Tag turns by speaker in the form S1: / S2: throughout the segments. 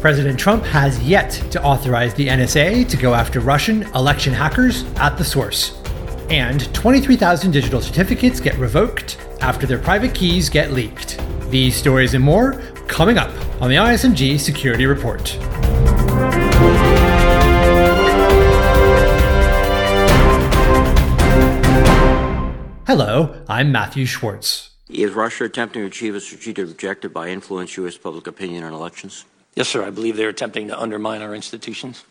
S1: President Trump has yet to authorize the NSA to go after Russian election hackers at the source. And 23,000 digital certificates get revoked after their private keys get leaked. These stories and more coming up on the ISMG Security Report. Hello, I'm Matthew Schwartz.
S2: Is Russia attempting to achieve a strategic objective by influence U.S. public opinion on elections?
S3: Yes, sir. I believe they're attempting to undermine our institutions.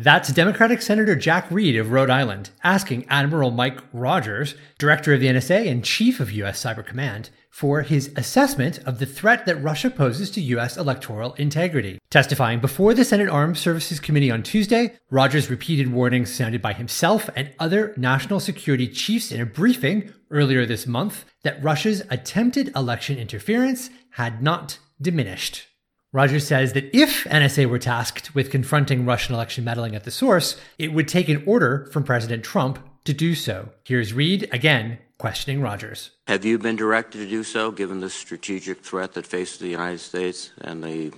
S1: That's Democratic Senator Jack Reed of Rhode Island asking Admiral Mike Rogers, director of the NSA and chief of U.S. Cyber Command, for his assessment of the threat that Russia poses to U.S. electoral integrity. Testifying before the Senate Armed Services Committee on Tuesday, Rogers repeated warnings sounded by himself and other national security chiefs in a briefing earlier this month that Russia's attempted election interference had not diminished. Rogers says that if NSA were tasked with confronting Russian election meddling at the source, it would take an order from President Trump to do so. Here's Reed again questioning Rogers.
S2: Have you been directed to do so, given the strategic threat that faces the United States and the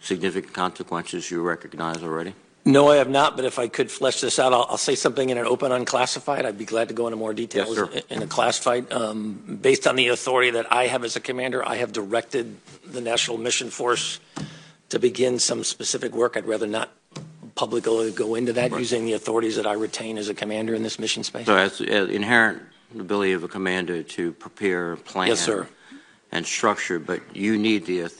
S2: significant consequences you recognize already?
S3: No, I have not, but if I could flesh this out, I'll, I'll say something in an open unclassified. I'd be glad to go into more details
S2: yes,
S3: in a classified. Um, based on the authority that I have as a commander, I have directed the National Mission Force to begin some specific work. I'd rather not publicly go into that right. using the authorities that I retain as a commander in this mission space.
S2: So, as, as inherent ability of a commander to prepare, plan,
S3: yes, sir.
S2: and structure, but you need the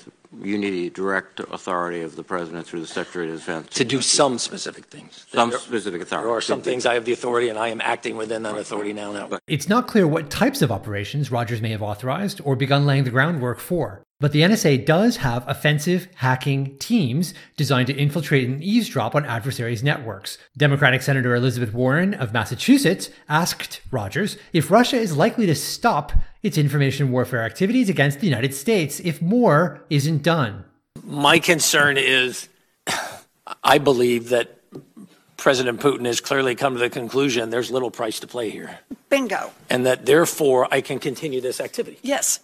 S2: you need the direct authority of the president through the Secretary of Defense
S3: to do some specific things.
S2: Some there, specific authority.
S3: There are some things I have the authority, and I am acting within that authority now. Now,
S1: it's not clear what types of operations Rogers may have authorized or begun laying the groundwork for. But the NSA does have offensive hacking teams designed to infiltrate and eavesdrop on adversaries' networks. Democratic Senator Elizabeth Warren of Massachusetts asked Rogers if Russia is likely to stop its information warfare activities against the United States if more isn't done.
S3: My concern is I believe that President Putin has clearly come to the conclusion there's little price to play here.
S4: Bingo.
S3: And that therefore I can continue this activity.
S4: Yes.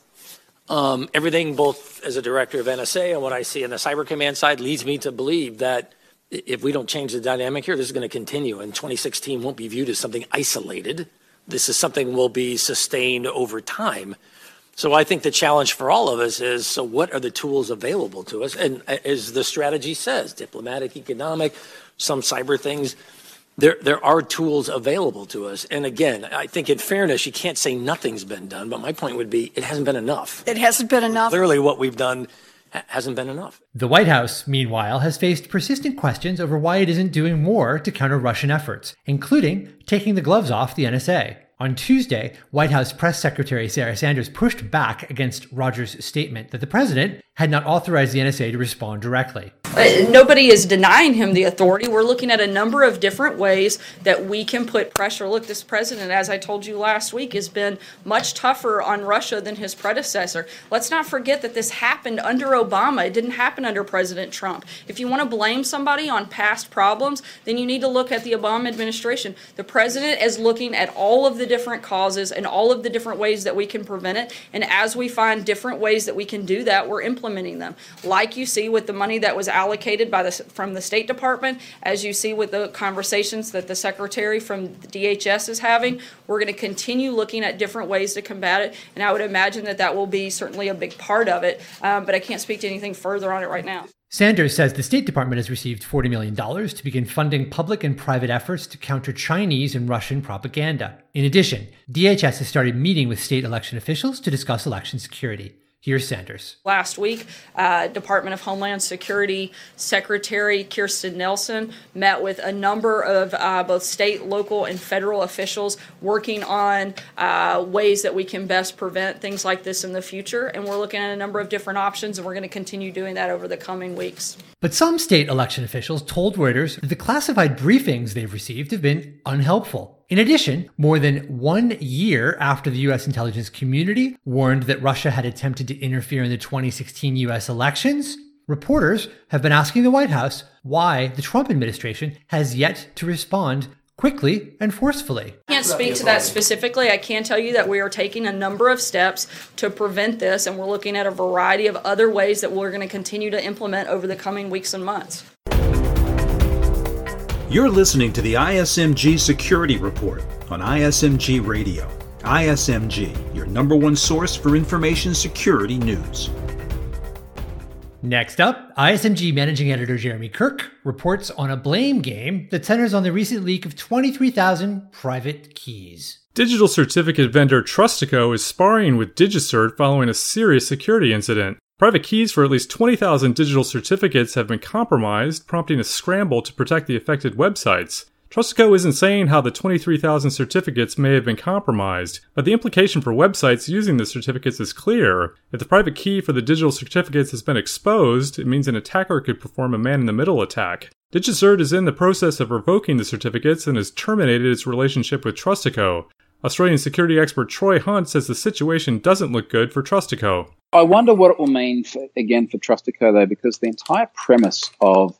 S3: Um, everything, both as a director of NSA and what I see in the Cyber Command side, leads me to believe that if we don't change the dynamic here, this is going to continue. And 2016 won't be viewed as something isolated. This is something will be sustained over time. So I think the challenge for all of us is so what are the tools available to us? And as the strategy says, diplomatic, economic, some cyber things, there, there are tools available to us. And again, I think in fairness, you can't say nothing's been done, but my point would be it hasn't been enough.
S4: It hasn't been enough.
S3: Clearly, what we've done hasn't been enough.
S1: The White House, meanwhile, has faced persistent questions over why it isn't doing more to counter Russian efforts, including taking the gloves off the NSA. On Tuesday, White House Press Secretary Sarah Sanders pushed back against Rogers' statement that the president had not authorized the NSA to respond directly.
S5: Uh, nobody is denying him the authority. We're looking at a number of different ways that we can put pressure. Look, this president, as I told you last week, has been much tougher on Russia than his predecessor. Let's not forget that this happened under Obama. It didn't happen under President Trump. If you want to blame somebody on past problems, then you need to look at the Obama administration. The president is looking at all of the different causes and all of the different ways that we can prevent it. And as we find different ways that we can do that, we're implementing them. Like you see with the money that was allocated by the, from the State Department, as you see with the conversations that the Secretary from the DHS is having, we're going to continue looking at different ways to combat it, and I would imagine that that will be certainly a big part of it, um, but I can't speak to anything further on it right now.
S1: Sanders says the State Department has received $40 million to begin funding public and private efforts to counter Chinese and Russian propaganda. In addition, DHS has started meeting with state election officials to discuss election security. Here's Sanders.
S5: Last week, uh, Department of Homeland Security Secretary Kirstjen Nielsen met with a number of uh, both state, local, and federal officials working on uh, ways that we can best prevent things like this in the future. And we're looking at a number of different options, and we're going to continue doing that over the coming weeks.
S1: But some state election officials told Reuters that the classified briefings they've received have been unhelpful. In addition, more than one year after the US intelligence community warned that Russia had attempted to interfere in the 2016 US elections, reporters have been asking the White House why the Trump administration has yet to respond quickly and forcefully.
S5: I can't speak to that specifically. I can tell you that we are taking a number of steps to prevent this, and we're looking at a variety of other ways that we're going to continue to implement over the coming weeks and months.
S4: You're listening to the ISMG Security Report on ISMG Radio. ISMG, your number one source for information security news.
S1: Next up, ISMG managing editor Jeremy Kirk reports on a blame game that centers on the recent leak of 23,000 private keys.
S6: Digital certificate vendor Trustico is sparring with DigiCert following a serious security incident. Private keys for at least 20,000 digital certificates have been compromised, prompting a scramble to protect the affected websites. Trustico isn't saying how the 23,000 certificates may have been compromised, but the implication for websites using the certificates is clear. If the private key for the digital certificates has been exposed, it means an attacker could perform a man in the middle attack. DigiCert is in the process of revoking the certificates and has terminated its relationship with Trustico. Australian security expert Troy Hunt says the situation doesn't look good for Trustico.
S7: I wonder what it will mean for, again for Trustico though, because the entire premise of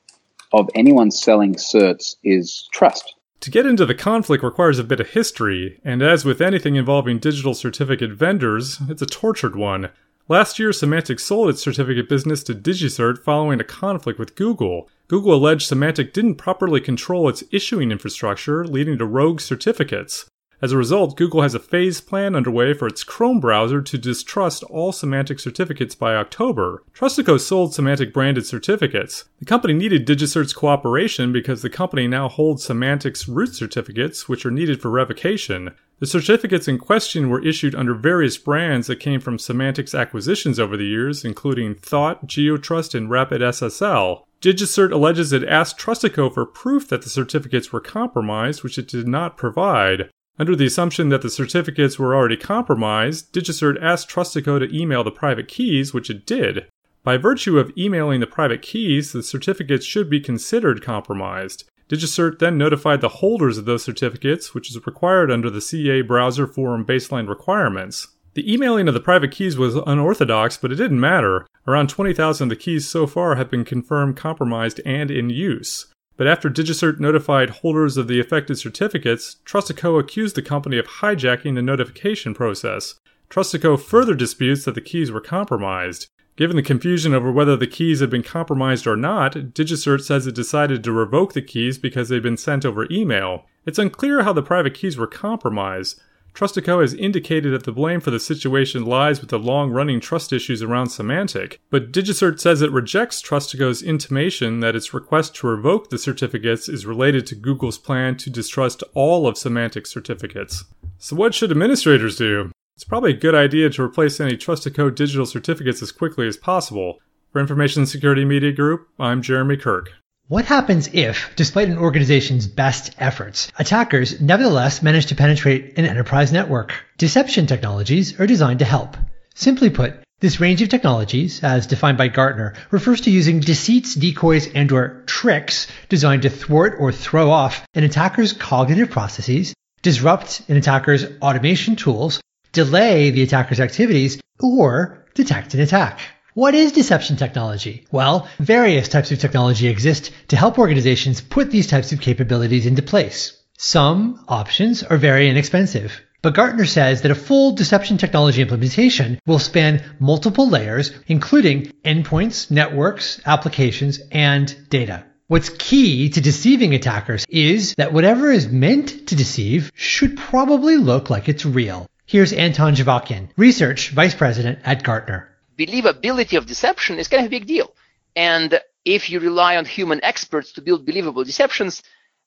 S7: of anyone selling certs is trust.
S6: To get into the conflict requires a bit of history, and as with anything involving digital certificate vendors, it's a tortured one. Last year, Symantec sold its certificate business to DigiCert following a conflict with Google. Google alleged Symantec didn't properly control its issuing infrastructure, leading to rogue certificates. As a result, Google has a phased plan underway for its Chrome browser to distrust all Symantec certificates by October. Trustico sold Symantec branded certificates. The company needed DigiCert's cooperation because the company now holds Symantec's root certificates, which are needed for revocation. The certificates in question were issued under various brands that came from Symantec's acquisitions over the years, including Thawte, GeoTrust, and RapidSSL. DigiCert alleges it asked Trustico for proof that the certificates were compromised, which it did not provide. Under the assumption that the certificates were already compromised, DigiCert asked Trustico to email the private keys, which it did. By virtue of emailing the private keys, the certificates should be considered compromised. DigiCert then notified the holders of those certificates, which is required under the CA Browser Forum baseline requirements. The emailing of the private keys was unorthodox, but it didn't matter. Around 20,000 of the keys so far have been confirmed compromised and in use. But after DigiCert notified holders of the affected certificates, Trustico accused the company of hijacking the notification process. Trustico further disputes that the keys were compromised. Given the confusion over whether the keys had been compromised or not, DigiCert says it decided to revoke the keys because they'd been sent over email. It's unclear how the private keys were compromised. Trustico has indicated that the blame for the situation lies with the long running trust issues around Symantec, but DigiCert says it rejects Trustico's intimation that its request to revoke the certificates is related to Google's plan to distrust all of Symantec's certificates. So, what should administrators do? It's probably a good idea to replace any Trustico digital certificates as quickly as possible. For Information Security Media Group, I'm Jeremy Kirk.
S1: What happens if, despite an organization's best efforts, attackers nevertheless manage to penetrate an enterprise network? Deception technologies are designed to help. Simply put, this range of technologies, as defined by Gartner, refers to using deceits, decoys, and or tricks designed to thwart or throw off an attacker's cognitive processes, disrupt an attacker's automation tools, delay the attacker's activities, or detect an attack. What is deception technology? Well, various types of technology exist to help organizations put these types of capabilities into place. Some options are very inexpensive, but Gartner says that a full deception technology implementation will span multiple layers, including endpoints, networks, applications, and data. What's key to deceiving attackers is that whatever is meant to deceive should probably look like it's real. Here's Anton Chuvakin, Research Vice President at Gartner
S8: believability of deception is kind of a big deal. And if you rely on human experts to build believable deceptions,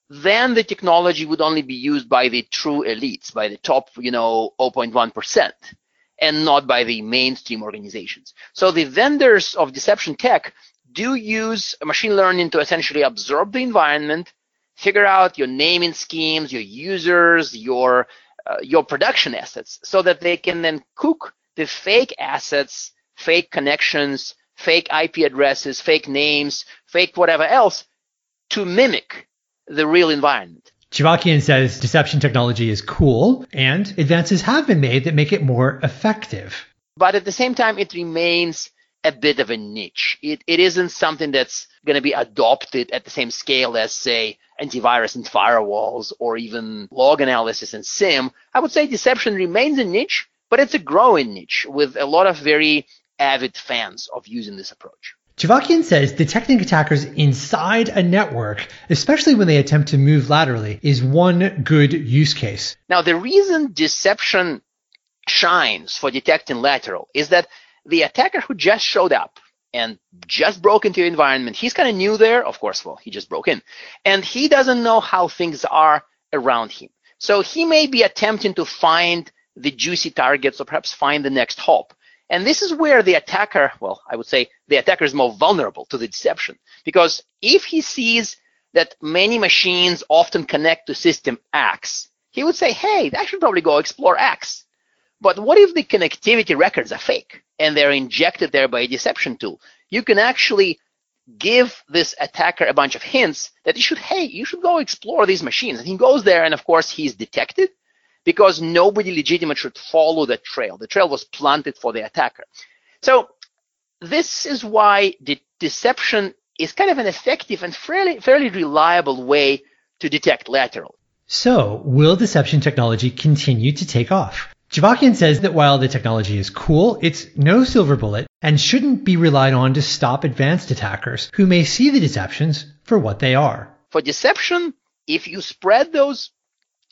S8: then the technology would only be used by the true elites, by the top, you know, 0.1%, and not by the mainstream organizations. So the vendors of deception tech do use machine learning to essentially absorb the environment, figure out your naming schemes, your users, your uh, your production assets, so that they can then cook the fake assets fake connections, fake IP addresses, fake names, fake whatever else to mimic the real environment.
S1: Chuvakin says deception technology is cool and advances have been made that make it more effective.
S8: But at the same time, it remains a bit of a niche. It, it isn't something that's going to be adopted at the same scale as, say, antivirus and firewalls or even log analysis and SIEM. I would say deception remains a niche, but it's a growing niche with a lot of very avid fans of using this approach.
S1: Chuvakin says detecting attackers inside a network, especially when they attempt to move laterally, is one good use case.
S8: Now, the reason deception shines for detecting lateral is that the attacker who just showed up and just broke into your environment, he's kind of new there. Of course, well, he just broke in. And he doesn't know how things are around him. So he may be attempting to find the juicy targets or perhaps find the next hop. And this is where the attacker, well, I would say the attacker is more vulnerable to the deception because if he sees that many machines often connect to system X, he would say, hey, I should probably go explore X. But what if the connectivity records are fake and they're injected there by a deception tool? You can actually give this attacker a bunch of hints that he should, hey, you should go explore these machines. And he goes there, and of course, he's detected because nobody legitimate should follow the trail. The trail was planted for the attacker. So this is why the deception is kind of an effective and fairly, fairly reliable way to detect lateral.
S1: So, will deception technology continue to take off? Chuvakin says that while the technology is cool, it's no silver bullet and shouldn't be relied on to stop advanced attackers who may see the deceptions for what they are.
S8: For deception, if you spread those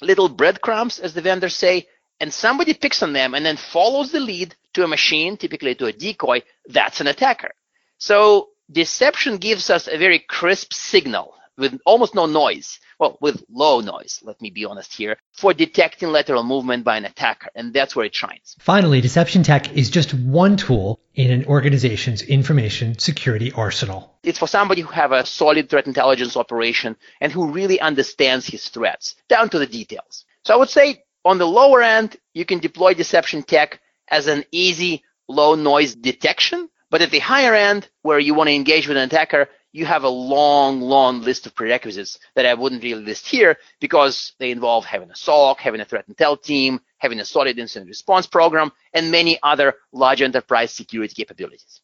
S8: little breadcrumbs, as the vendors say, and somebody picks on them and then follows the lead to a machine, typically to a decoy, that's an attacker. So deception gives us a very crisp signal with almost no noise. Well, with low noise, let me be honest here, for detecting lateral movement by an attacker. And that's where it shines.
S1: Finally, deception tech is just one tool in an organization's information security arsenal.
S8: It's for somebody who have a solid threat intelligence operation and who really understands his threats down to the details. So I would say on the lower end, you can deploy deception tech as an easy low noise detection. But at the higher end, where you want to engage with an attacker, you have a long, long list of prerequisites that I wouldn't really list here because they involve having a SOC, having a threat intel team, having a solid incident response program, and many other large enterprise security capabilities.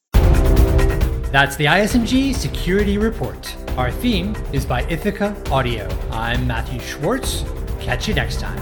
S1: That's the ISMG Security Report. Our theme is by Ithaca Audio. I'm Matthew Schwartz. Catch you next time.